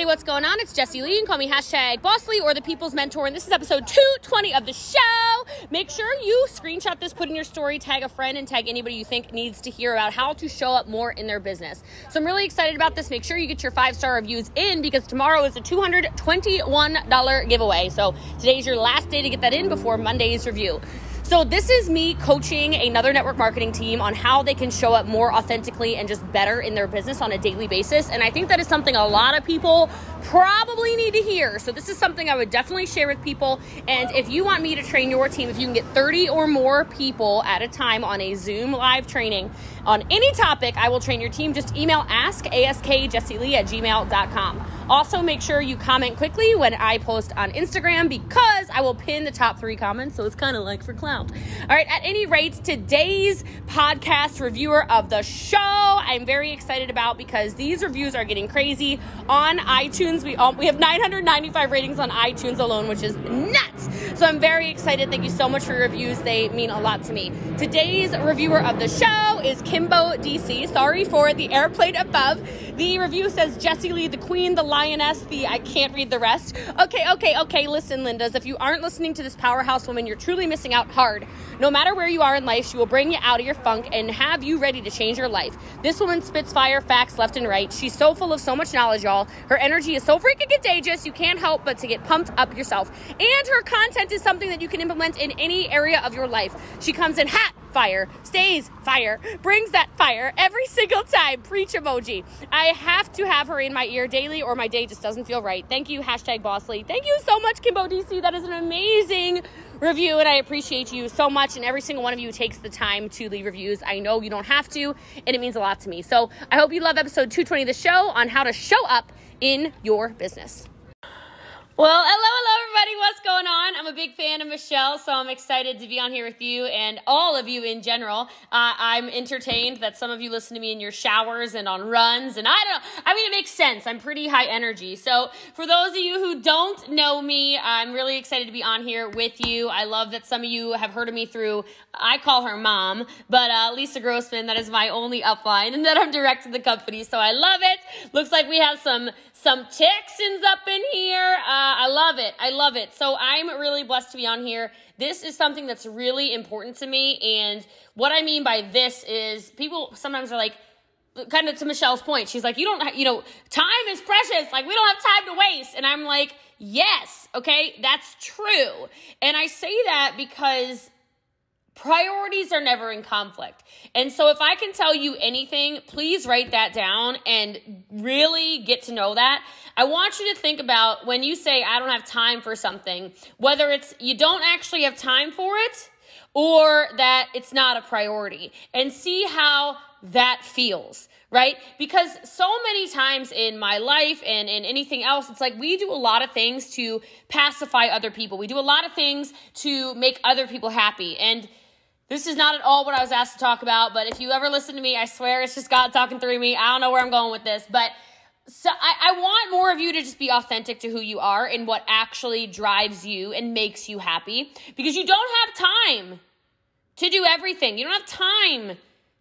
everybody, what's going on? It's Jessie Lee. You can call me hashtag BossLee or the People's Mentor, and this is episode 220 of the show. Make sure you screenshot this, put in your story, tag a friend, and tag anybody you think needs to hear about how to show up more in their business. So I'm really excited about this. Make sure you get your five star reviews in because tomorrow is a $221 giveaway. So today's your last day to get that in before Monday's review. So, this is me coaching another network marketing team on how they can show up more authentically and just better in their business on a daily basis. And I think that is something a lot of people probably need to hear. So, this is something I would definitely share with people. And if you want me to train your team, if you can get 30 or more people at a time on a Zoom live training on any topic, I will train your team. Just email ask askjessielee at gmail.com. Also, make sure you comment quickly when I post on Instagram because I will pin the top three comments. So it's kind of like for clout. All right, at any rate, today's podcast reviewer of the show, I'm very excited about because these reviews are getting crazy on iTunes. We, um, we have 995 ratings on iTunes alone, which is nuts. So I'm very excited. Thank you so much for your reviews. They mean a lot to me. Today's reviewer of the show is Kimbo DC. Sorry for the airplane above. The review says Jessie Lee, the queen, the lioness, the I can't read the rest. Okay, okay, okay. Listen, Lindas, if you aren't listening to this powerhouse woman, you're truly missing out hard. No matter where you are in life, she will bring you out of your funk and have you ready to change your life. This woman spits fire facts left and right. She's so full of so much knowledge, y'all. Her energy is so freaking contagious, you can't help but to get pumped up yourself. And her content is something that you can implement in any area of your life. She comes in hot, fire, stays fire, brings that fire every single time. Preach emoji. I have to have her in my ear daily or my day just doesn't feel right. Thank you, hashtag BossLee. Thank you so much, Kimbo DC. That is an amazing review and I appreciate you so much and every single one of you takes the time to leave reviews. I know you don't have to and it means a lot to me. So I hope you love episode 220 of the show on how to show up in your business. Well, hello, hello, everybody. What's going on? I'm a big fan of Michelle, so I'm excited to be on here with you and all of you in general. Uh, I'm entertained that some of you listen to me in your showers and on runs, and I don't. I mean, it makes sense. I'm pretty high energy. So, for those of you who don't know me, I'm really excited to be on here with you. I love that some of you have heard of me through, I call her mom, but uh, Lisa Grossman, that is my only upline, and that I'm direct to the company, so I love it. Looks like we have some some Texans up in here. Uh, I love it. I love it. So I'm really blessed to be on here. This is something that's really important to me. And what I mean by this is people sometimes are like, kind of to Michelle's point, she's like, you don't, you know, time is precious. Like, we don't have time to waste. And I'm like, yes, okay, that's true. And I say that because Priorities are never in conflict. And so, if I can tell you anything, please write that down and really get to know that. I want you to think about when you say, I don't have time for something, whether it's you don't actually have time for it or that it's not a priority, and see how that feels, right? Because so many times in my life and in anything else, it's like we do a lot of things to pacify other people. We do a lot of things to make other people happy. And this is not at all what I was asked to talk about, but if you ever listen to me, I swear it's just God talking through me. I don't know where I'm going with this, but so I, I, want more of you to just be authentic to who you are and what actually drives you and makes you happy because you don't have time to do everything. You don't have time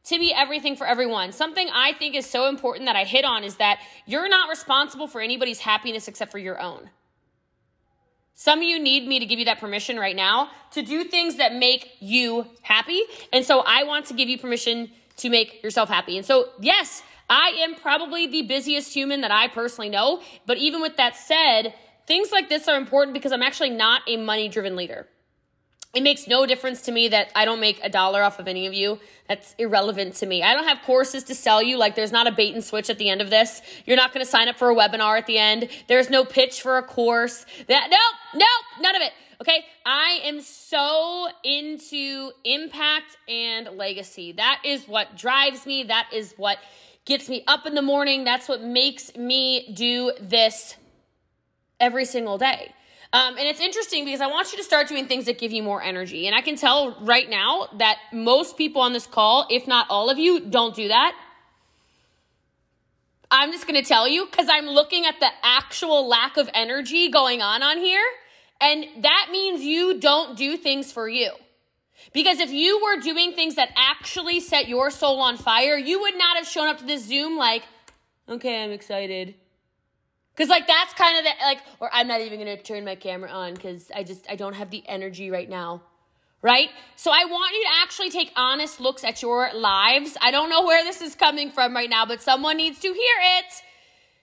to be everything for everyone. Something I think is so important that I hit on is that you're not responsible for anybody's happiness except for your own. Some of you need me to give you that permission right now to do things that make you happy. And so I want to give you permission to make yourself happy. And so, yes, I am probably the busiest human that I personally know. But even with that said, things like this are important because I'm actually not a money driven leader. It makes no difference to me that I don't make a dollar off of any of you. That's irrelevant to me. I don't have courses to sell you. Like, there's not a bait and switch at the end of this. You're not going to sign up for a webinar at the end. There's no pitch for a course. That, nope, nope, none of it. Okay. I am so into impact and legacy. That is what drives me. That is what gets me up in the morning. That's what makes me do this every single day. Um, and it's interesting because I want you to start doing things that give you more energy. And I can tell right now that most people on this call, if not all of you, don't do that. I'm just going to tell you because I'm looking at the actual lack of energy going on on here. And that means you don't do things for you. Because if you were doing things that actually set your soul on fire, you would not have shown up to this Zoom like, okay, I'm excited. Cause like that's kind of the like, or I'm not even gonna turn my camera on because I just I don't have the energy right now. Right? So I want you to actually take honest looks at your lives. I don't know where this is coming from right now, but someone needs to hear it.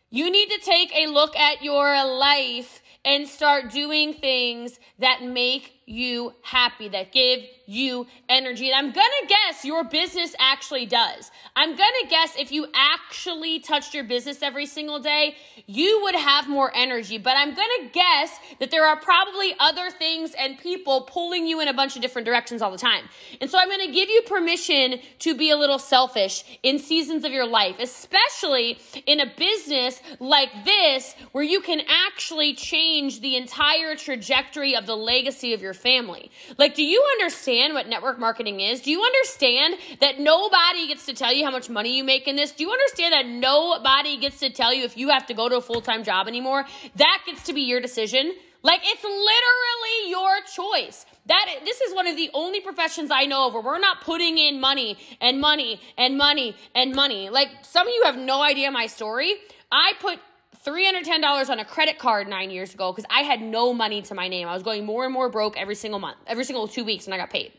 You need to take a look at your life and start doing things that make you happy, that give you energy. And I'm gonna guess your business actually does. I'm gonna guess if you actually touched your business every single day, you would have more energy. But I'm gonna guess that there are probably other things and people pulling you in a bunch of different directions all the time. And so I'm gonna give you permission to be a little selfish in seasons of your life, especially in a business like this where you can actually change the entire trajectory of the legacy of your family. Like, do you understand what network marketing is? Do you understand that nobody gets to tell you how much money you make in this? Do you understand that nobody gets to tell you if you have to go to a full time job anymore? That gets to be your decision. Like, it's literally your choice. That this is one of the only professions I know of where we're not putting in money and money and money and money. Like some of you have no idea my story. I put $310 on a credit card nine years ago because I had no money to my name. I was going more and more broke every single month, every single two weeks, and I got paid.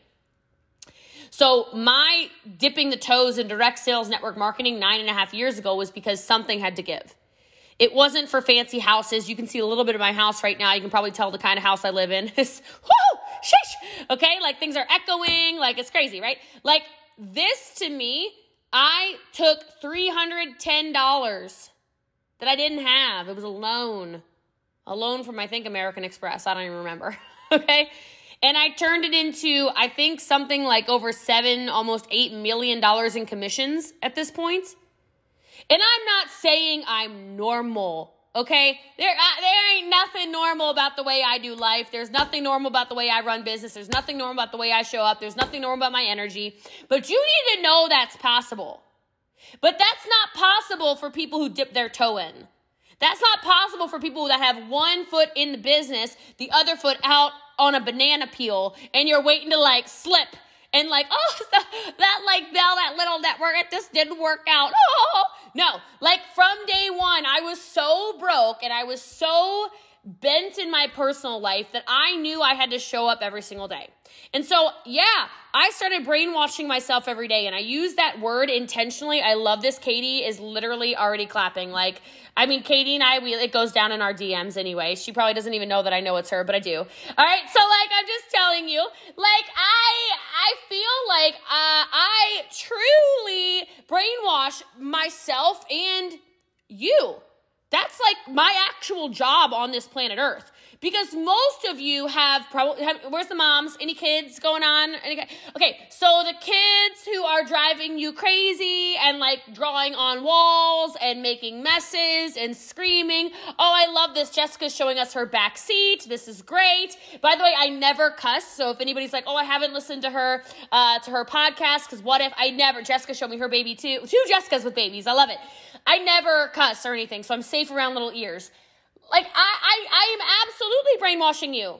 So my dipping the toes in direct sales network marketing nine and a half years ago was because something had to give. It wasn't for fancy houses. You can see a little bit of my house right now. You can probably tell the kind of house I live in. It's whoo, shish. Okay, like things are echoing, like it's crazy, right? Like this to me, I took $310 that I didn't have. It was a loan, a loan from, I think, American Express. I don't even remember. okay. And I turned it into, I think, something like over seven, almost eight million dollars in commissions at this point. And I'm not saying I'm normal, okay? There, uh, there ain't nothing normal about the way I do life. There's nothing normal about the way I run business. There's nothing normal about the way I show up. There's nothing normal about my energy. But you need to know that's possible. But that's not possible for people who dip their toe in. That's not possible for people that have one foot in the business, the other foot out on a banana peel, and you're waiting to like slip and like, oh, that like Bell, that little network, it just didn't work out. Oh, no, like from day one, I was so broke and I was so bent in my personal life that I knew I had to show up every single day. And so, yeah, I started brainwashing myself every day. And I use that word intentionally. I love this. Katie is literally already clapping. Like, I mean, Katie and I, we, it goes down in our DMs anyway. She probably doesn't even know that I know it's her, but I do. All right. So, like, I'm just telling you, like, I, I feel like, uh, I truly brainwash myself and you. That's like my actual job on this planet Earth. Because most of you have probably have, where's the moms? Any kids going on? Any, okay so the kids who are driving you crazy and like drawing on walls and making messes and screaming oh i love this. Jessica's showing us her back seat. This is great. By the way i never cuss so if anybody's like oh i haven't listened to her uh, to her podcast because what if i never jessica showed me her baby too two jessicas with babies. I love it i never cuss or anything so i'm safe around little ears. Like I, I, I am absolutely brainwashing you.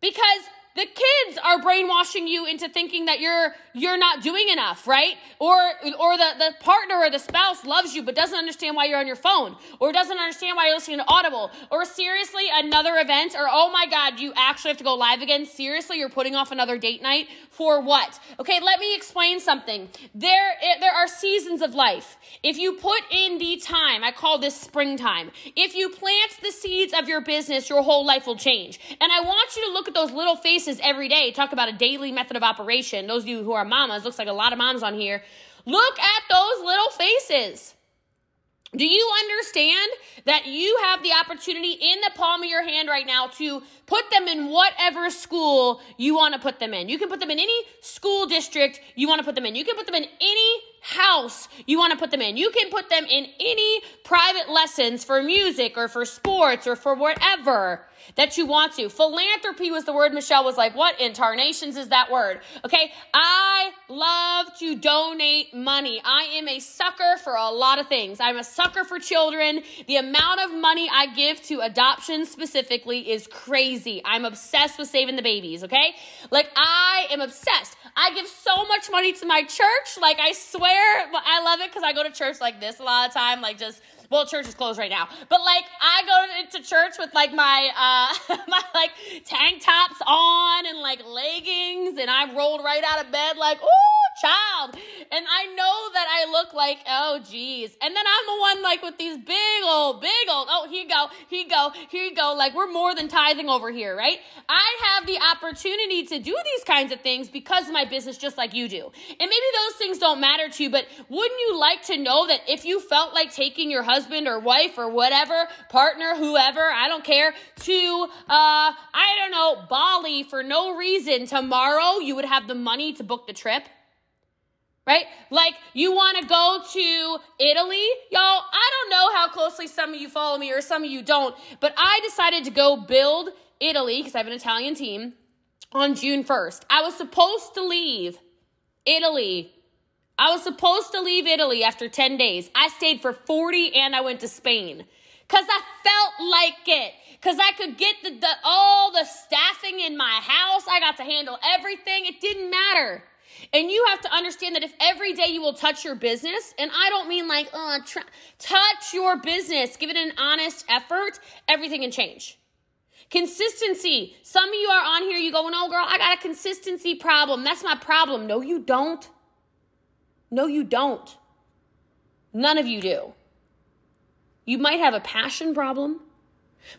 Because the kids are brainwashing you into thinking that you're you're not doing enough, right? Or or the, the partner or the spouse loves you but doesn't understand why you're on your phone, or doesn't understand why you're listening to Audible, or seriously another event, or oh my god, you actually have to go live again. Seriously, you're putting off another date night for what? Okay, let me explain something. There there are seasons of life. If you put in the time, I call this springtime. If you plant the seeds of your business, your whole life will change. And I want you to look at those little faces every day. Talk about a daily method of operation. Those of you who are mamas, looks like a lot of moms on here. Look at those little faces. Do you understand that you have the opportunity in the palm of your hand right now to put them in whatever school you want to put them in? You can put them in any school district you want to put them in. You can put them in any house you want to put them in. You can put them in any private lessons for music or for sports or for whatever that you want to. Philanthropy was the word Michelle was like, what in tarnations is that word? Okay. I love to donate money. I am a sucker for a lot of things. I'm a sucker for children. The amount of money I give to adoption specifically is crazy. I'm obsessed with saving the babies. Okay. Like I am obsessed. I give so much money to my church. Like I swear I love it because I go to church like this a lot of time. Like just well, church is closed right now, but like I go into church with like my uh my like tank tops on and like leggings, and I rolled right out of bed like, oh, child, and I know that I look like, oh, geez, and then I'm the one like with these big old, big old, oh, here you go, here you go, here you go, like we're more than tithing over here, right? I have the opportunity to do these kinds of things because of my business, just like you do, and maybe those things don't matter to you, but wouldn't you like to know that if you felt like taking your husband or wife or whatever, partner, whoever, I don't care, to, uh, I don't know, Bali for no reason tomorrow, you would have the money to book the trip? Right? Like, you want to go to Italy? Y'all, I don't know how closely some of you follow me or some of you don't, but I decided to go build Italy because I have an Italian team on June 1st. I was supposed to leave Italy I was supposed to leave Italy after 10 days. I stayed for 40 and I went to Spain because I felt like it. Because I could get the, the, all the staffing in my house. I got to handle everything. It didn't matter. And you have to understand that if every day you will touch your business, and I don't mean like, uh, oh, try, touch your business, give it an honest effort, everything can change. Consistency. Some of you are on here, you go, no, girl, I got a consistency problem. That's my problem. No, you don't. No, you don't. None of you do. You might have a passion problem.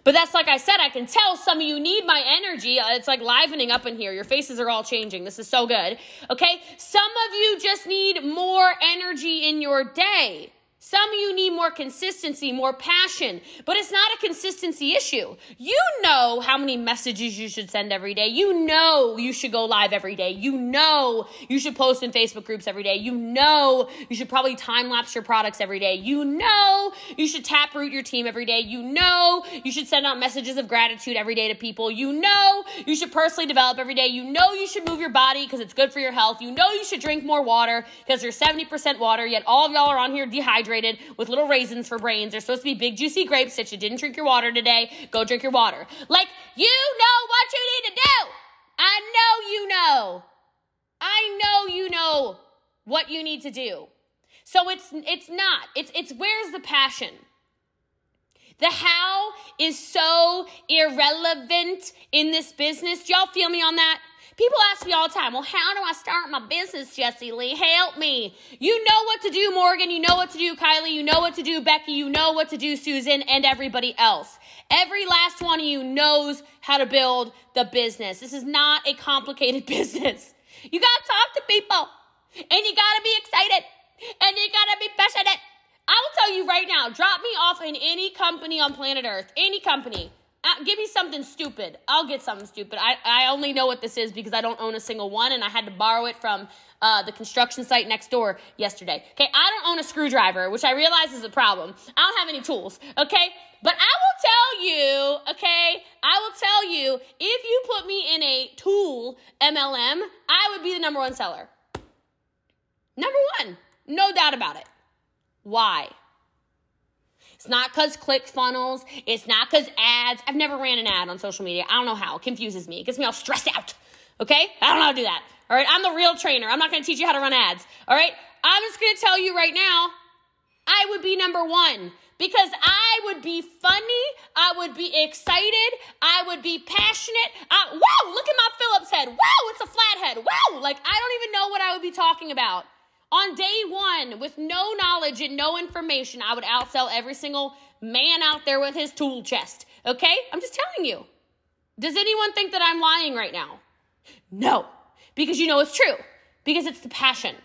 But that's like I said, I can tell some of you need my energy. Uh, it's like livening up in here. Your faces are all changing. This is so good. Okay? Some of you just need more energy in your day. Some of you need more consistency, more passion, but it's not a consistency issue. You know how many messages you should send every day. You know you should go live every day. You know you should post in Facebook groups every day. You know you should probably time lapse your products every day. You know you should tap root your team every day. You know you should send out messages of gratitude every day to people. You know you should personally develop every day. You know you should move your body because it's good for your health. You know you should drink more water because you're 70% water, yet all of y'all are on here dehydrated with little raisins for brains. They're supposed to be big, juicy grapes that you didn't drink your water today. Go drink your water. Like, you know what you need to do. I know you know. I know you know what you need to do. So it's it's not. It's it's where's the passion? The how is so irrelevant in this business. Do y'all feel me on that? People ask me all the time, well, how do I start my business, Jessie Lee? Help me. You know what to do, Morgan. You know what to do, Kylie. You know what to do, Becky. You know what to do, Susan, and everybody else. Every last one of you knows how to build the business. This is not a complicated business. You got to talk to people, and you got to be excited, and you got to be passionate. I will tell you right now, drop me off in any company on planet Earth, any company. Uh, give me something stupid. I'll get something stupid. I, I only know what this is because I don't own a single one and I had to borrow it from uh, the construction site next door yesterday. Okay, I don't own a screwdriver, which I realize is a problem. I don't have any tools, okay? But I will tell you, okay, I will tell you, if you put me in a tool MLM, I would be the number one seller. Number one, no doubt about it. Why? It's not because ClickFunnels. It's not because ads. I've never ran an ad on social media. I don't know how. It confuses me. It gets me all stressed out. Okay? I don't know how to do that. All right? I'm the real trainer. I'm not going to teach you how to run ads. All right? I'm just going to tell you right now, I would be number one because I would be funny, I would be excited, I would be passionate. I, wow, look at my Phillips head. Wow, it's a flathead. Wow, like I don't even know what I would be talking about. On day one, with no knowledge and no information, I would outsell every single man out there with his tool chest. Okay? I'm just telling you. Does anyone think that I'm lying right now? No, because you know it's true, because it's the passion.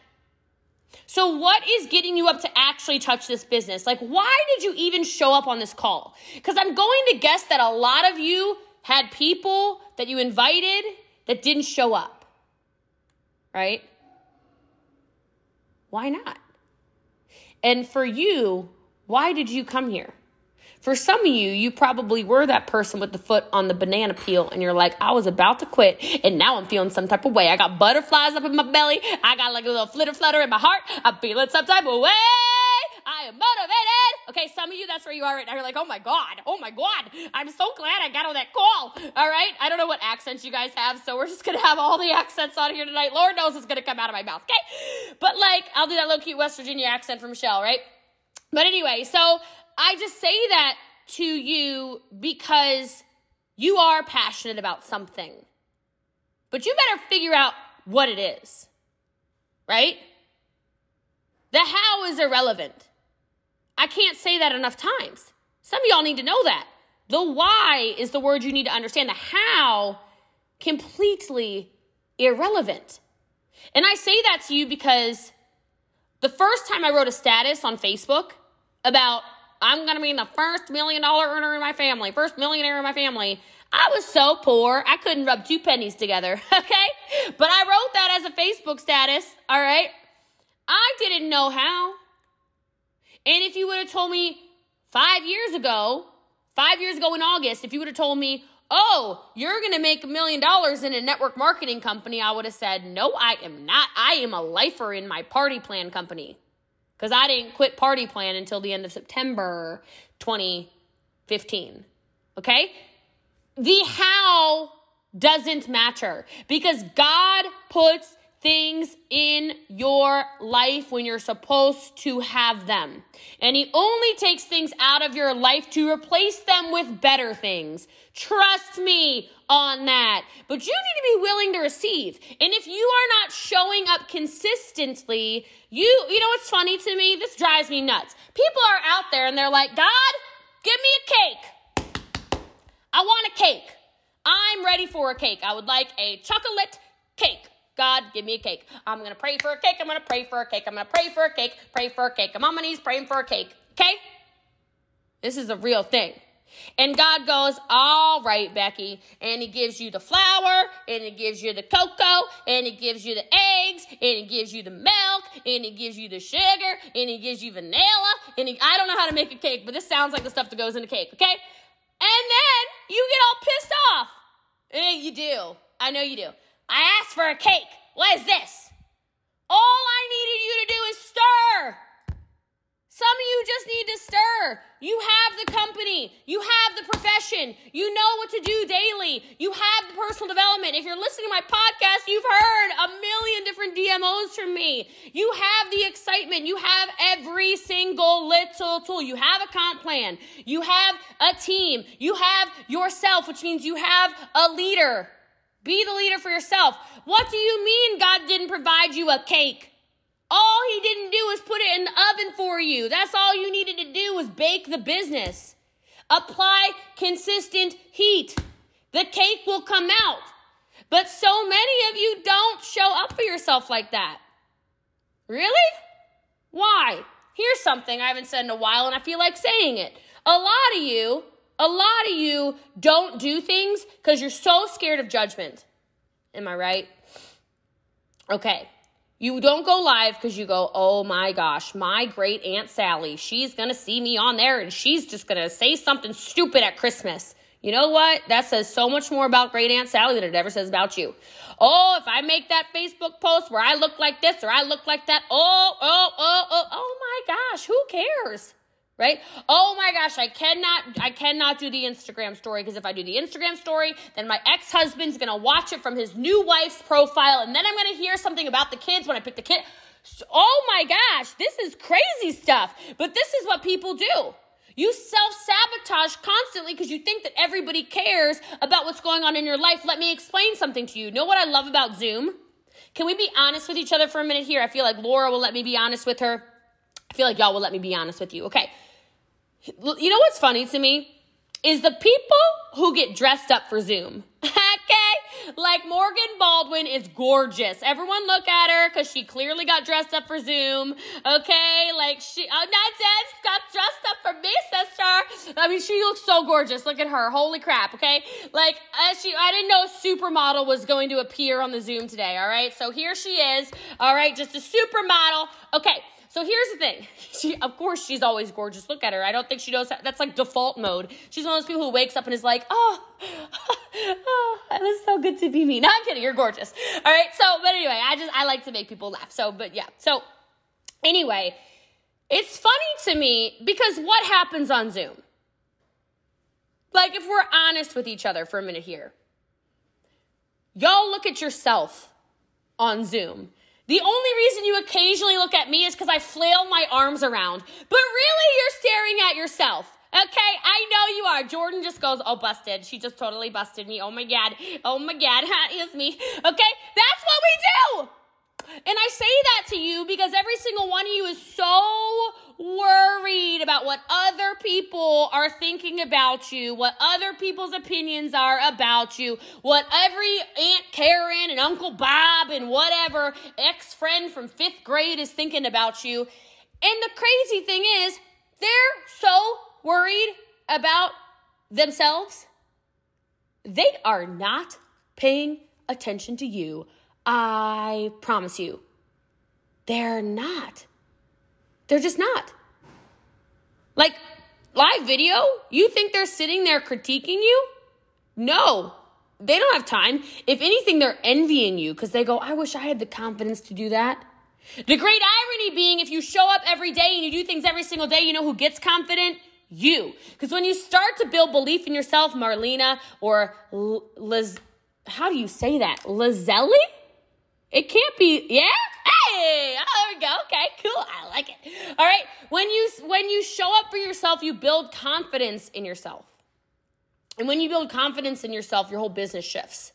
So, what is getting you up to actually touch this business? Like, why did you even show up on this call? Because I'm going to guess that a lot of you had people that you invited that didn't show up, right? Why not? And for you, why did you come here? For some of you, you probably were that person with the foot on the banana peel and you're like, I was about to quit and now I'm feeling some type of way. I got butterflies up in my belly. I got like a little flitter flutter in my heart. I'm feeling some type of way. I am motivated. Okay, some of you, that's where you are right now. You're like, oh my God, oh my God. I'm so glad I got on that call. All right. I don't know what accents you guys have, so we're just to have all the accents on here tonight. Lord knows it's to come out of my mouth. Okay. But like, I'll do that little cute West Virginia accent from Michelle, right? But anyway, so I just say that to you because you are passionate about something. But you better figure out what it is, right? The how is irrelevant. I can't say that enough times. Some of y'all need to know that. The why is the word you need to understand. The how, completely irrelevant. And I say that to you because the first time I wrote a status on Facebook about I'm to be the first million dollar earner in my family, first millionaire in my family, I was so poor, I couldn't rub two pennies together, okay? But I wrote that as a Facebook status, all right? I didn't know how. And if you would have told me five years ago, five years ago in August, if you would have told me, oh, you're going to make a million dollars in a network marketing company, I would have said, no, I am not. I am a lifer in my party plan company because I didn't quit party plan until the end of September 2015. Okay? The how doesn't matter because God puts things in your life when you're supposed to have them. And He only takes things out of your life to replace them with better things. Trust me on that. But you need to be willing to receive. And if you are not showing up consistently, you, you know what's funny to me? This drives me nuts. People are out there and they're like, God, give me a cake. I want a cake. I'm ready for a cake. I would like a chocolate cake. God, give me a cake. I'm going to pray for a cake. I'm going to pray for a cake. I'm going to pray for a cake. Pray for a cake. I'm on my knees praying for a cake. Okay? This is a real thing. And God goes, All right, Becky. And He gives you the flour, and He gives you the cocoa, and He gives you the eggs, and He gives you the milk, and He gives you the sugar, and He gives you vanilla. And he, I don't know how to make a cake, but this sounds like the stuff that goes in a cake, okay? And then you get all pissed off. And you do. I know you do. I asked for a cake. What is this? All I needed you to do is stir. Some of you just need to stir. You have the company, you have the profession, you know what to do daily, you have the personal development. If you're listening to my podcast, you've heard a million different DMOs from me. You have the excitement, you have every single little tool, you have a comp plan, you have a team, you have yourself, which means you have a leader. Be the leader for yourself. What do you mean God didn't provide you a cake? All he didn't do was put it in the oven for you. That's all you needed to do was bake the business. Apply consistent heat. The cake will come out. But so many of you don't show up for yourself like that. Really? Why? Here's something I haven't said in a while and I feel like saying it. A lot of you a lot of you don't do things because you're so scared of judgment. Am I right? Okay. You don't go live because you go, oh my gosh, my great Aunt Sally, she's going to see me on there and she's just going to say something stupid at Christmas. You know what? That says so much more about great Aunt Sally than it ever says about you. Oh, if I make that Facebook post where I look like this or I look like that, oh, oh, oh, oh, oh my gosh, who cares? Right? Oh my gosh, I cannot I cannot do the Instagram story because if I do the Instagram story, then my ex-husband's going to watch it from his new wife's profile and then I'm going to hear something about the kids when I pick the kid. Oh my gosh, this is crazy stuff. But this is what people do. You self sabotage constantly because you think that everybody cares about what's going on in your life. Let me explain something to you. Know what I love about Zoom? Can we be honest with each other for a minute here? I feel like Laura will let me be honest with her. I feel like y'all will let me be honest with you. Okay. You know what's funny to me? Is the people who get dressed up for Zoom. okay? Like Morgan Baldwin is gorgeous. Everyone look at her because she clearly got dressed up for Zoom. Okay? Like she, oh, not dead, got dressed up for me, sister. I mean, she looks so gorgeous. Look at her. Holy crap. Okay? Like, uh, she, I didn't know supermodel was going to appear on the Zoom today. All right? So here she is. All right? Just a supermodel. Okay. So here's the thing. She, of course, she's always gorgeous. Look at her. I don't think she knows how, that's like default mode. She's one of those people who wakes up and is like, oh, oh, it was so good to be me. No, I'm kidding. You're gorgeous. All right. So, but anyway, I just, I like to make people laugh. So, but yeah. So anyway, it's funny to me because what happens on Zoom? Like, if we're honest with each other for a minute here, y'all look at yourself on Zoom The only reason you occasionally look at me is because I flail my arms around. But really, you're staring at yourself. Okay, I know you are. Jordan just goes, oh, busted. She just totally busted me. Oh my God. Oh my God. That is me. Okay, that's what we do. And I say that to you because every single one of you is so worried about what other people are thinking about you, what other people's opinions are about you, what every Aunt Karen and Uncle Bob and whatever ex friend from fifth grade is thinking about you. And the crazy thing is, they're so worried about themselves, they are not paying attention to you I promise you, they're not. They're just not. Like, live video, you think they're sitting there critiquing you? No, they don't have time. If anything, they're envying you because they go, I wish I had the confidence to do that. The great irony being, if you show up every day and you do things every single day, you know who gets confident? You. Because when you start to build belief in yourself, Marlena or Liz, how do you say that? Lazelli? It can't be, yeah? Hey, oh, go. Okay, cool. I like it. All right. When you when you show up for yourself, you build confidence in yourself. And when you build confidence in yourself, your whole business shifts.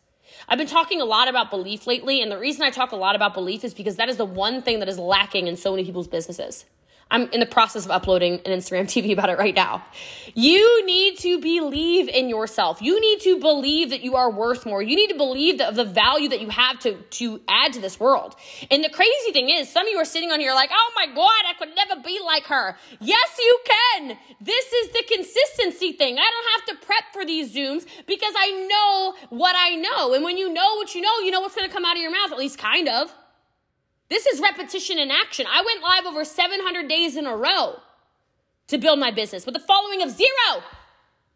I've been talking a lot about belief lately, and the reason I talk a lot about belief is because that is the one thing that is lacking in so many people's businesses. I'm in the process of uploading an Instagram TV about it right now. You need to believe in yourself. You need to believe that you are worth more. You need to believe the, the value that you have to, to add to this world. And the crazy thing is, some of you are sitting on here like, oh my God, I could never be like her. Yes, you can. This is the consistency thing. I don't have to prep for these Zooms because I know what I know. And when you know what you know, you know what's going to come out of your mouth, at least kind of. This is repetition in action. I went live over 700 days in a row to build my business with a following of zero.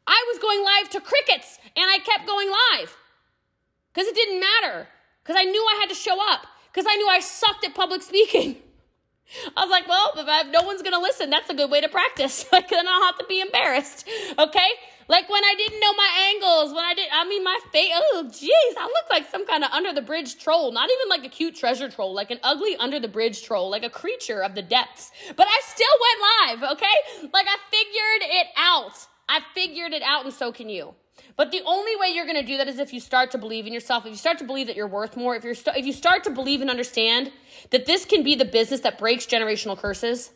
I was going live to crickets and I kept going live because it didn't matter because I knew I had to show up because I knew I sucked at public speaking. I was like, well, if no one's going to listen, that's a good way to practice. like, then I'll have to be embarrassed. Okay? Like when I didn't know my angles, when I did, I mean, my face, oh, jeez, I look like some kind of under the bridge troll. Not even like a cute treasure troll, like an ugly under the bridge troll, like a creature of the depths. But I still went live, okay? Like I figured it out. I figured it out, and so can you. But the only way you're going to do that is if you start to believe in yourself, if you start to believe that you're worth more, if you're st- if you start to believe and understand that this can be the business that breaks generational curses.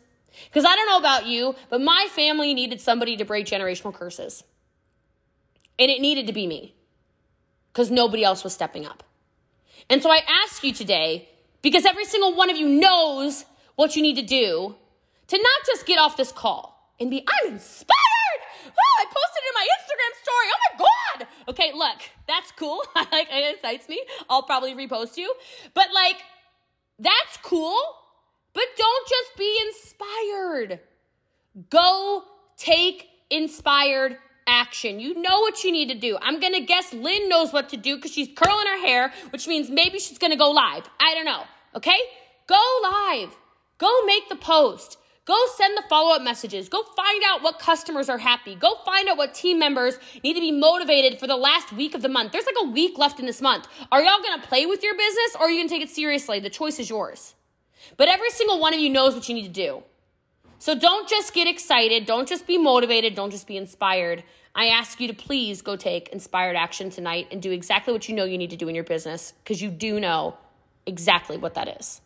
Because I don't know about you, but my family needed somebody to break generational curses. And it needed to be me because nobody else was stepping up. And so I ask you today, because every single one of you knows what you need to do, to not just get off this call and be, I'm inspired. Oh, I posted it in my Instagram story. Oh my God. Okay, look, that's cool. like, it excites me. I'll probably repost you. But like, that's cool. But don't just be inspired. Go take inspired action. You know what you need to do. I'm going to guess Lynn knows what to do because she's curling her hair, which means maybe she's going to go live. I don't know. Okay? Go live. Go make the post. Go send the follow up messages. Go find out what customers are happy. Go find out what team members need to be motivated for the last week of the month. There's like a week left in this month. Are y'all going to play with your business or are you going to take it seriously? The choice is yours. But every single one of you knows what you need to do. So don't just get excited. Don't just be motivated. Don't just be inspired. I ask you to please go take inspired action tonight and do exactly what you know you need to do in your business because you do know exactly what that is.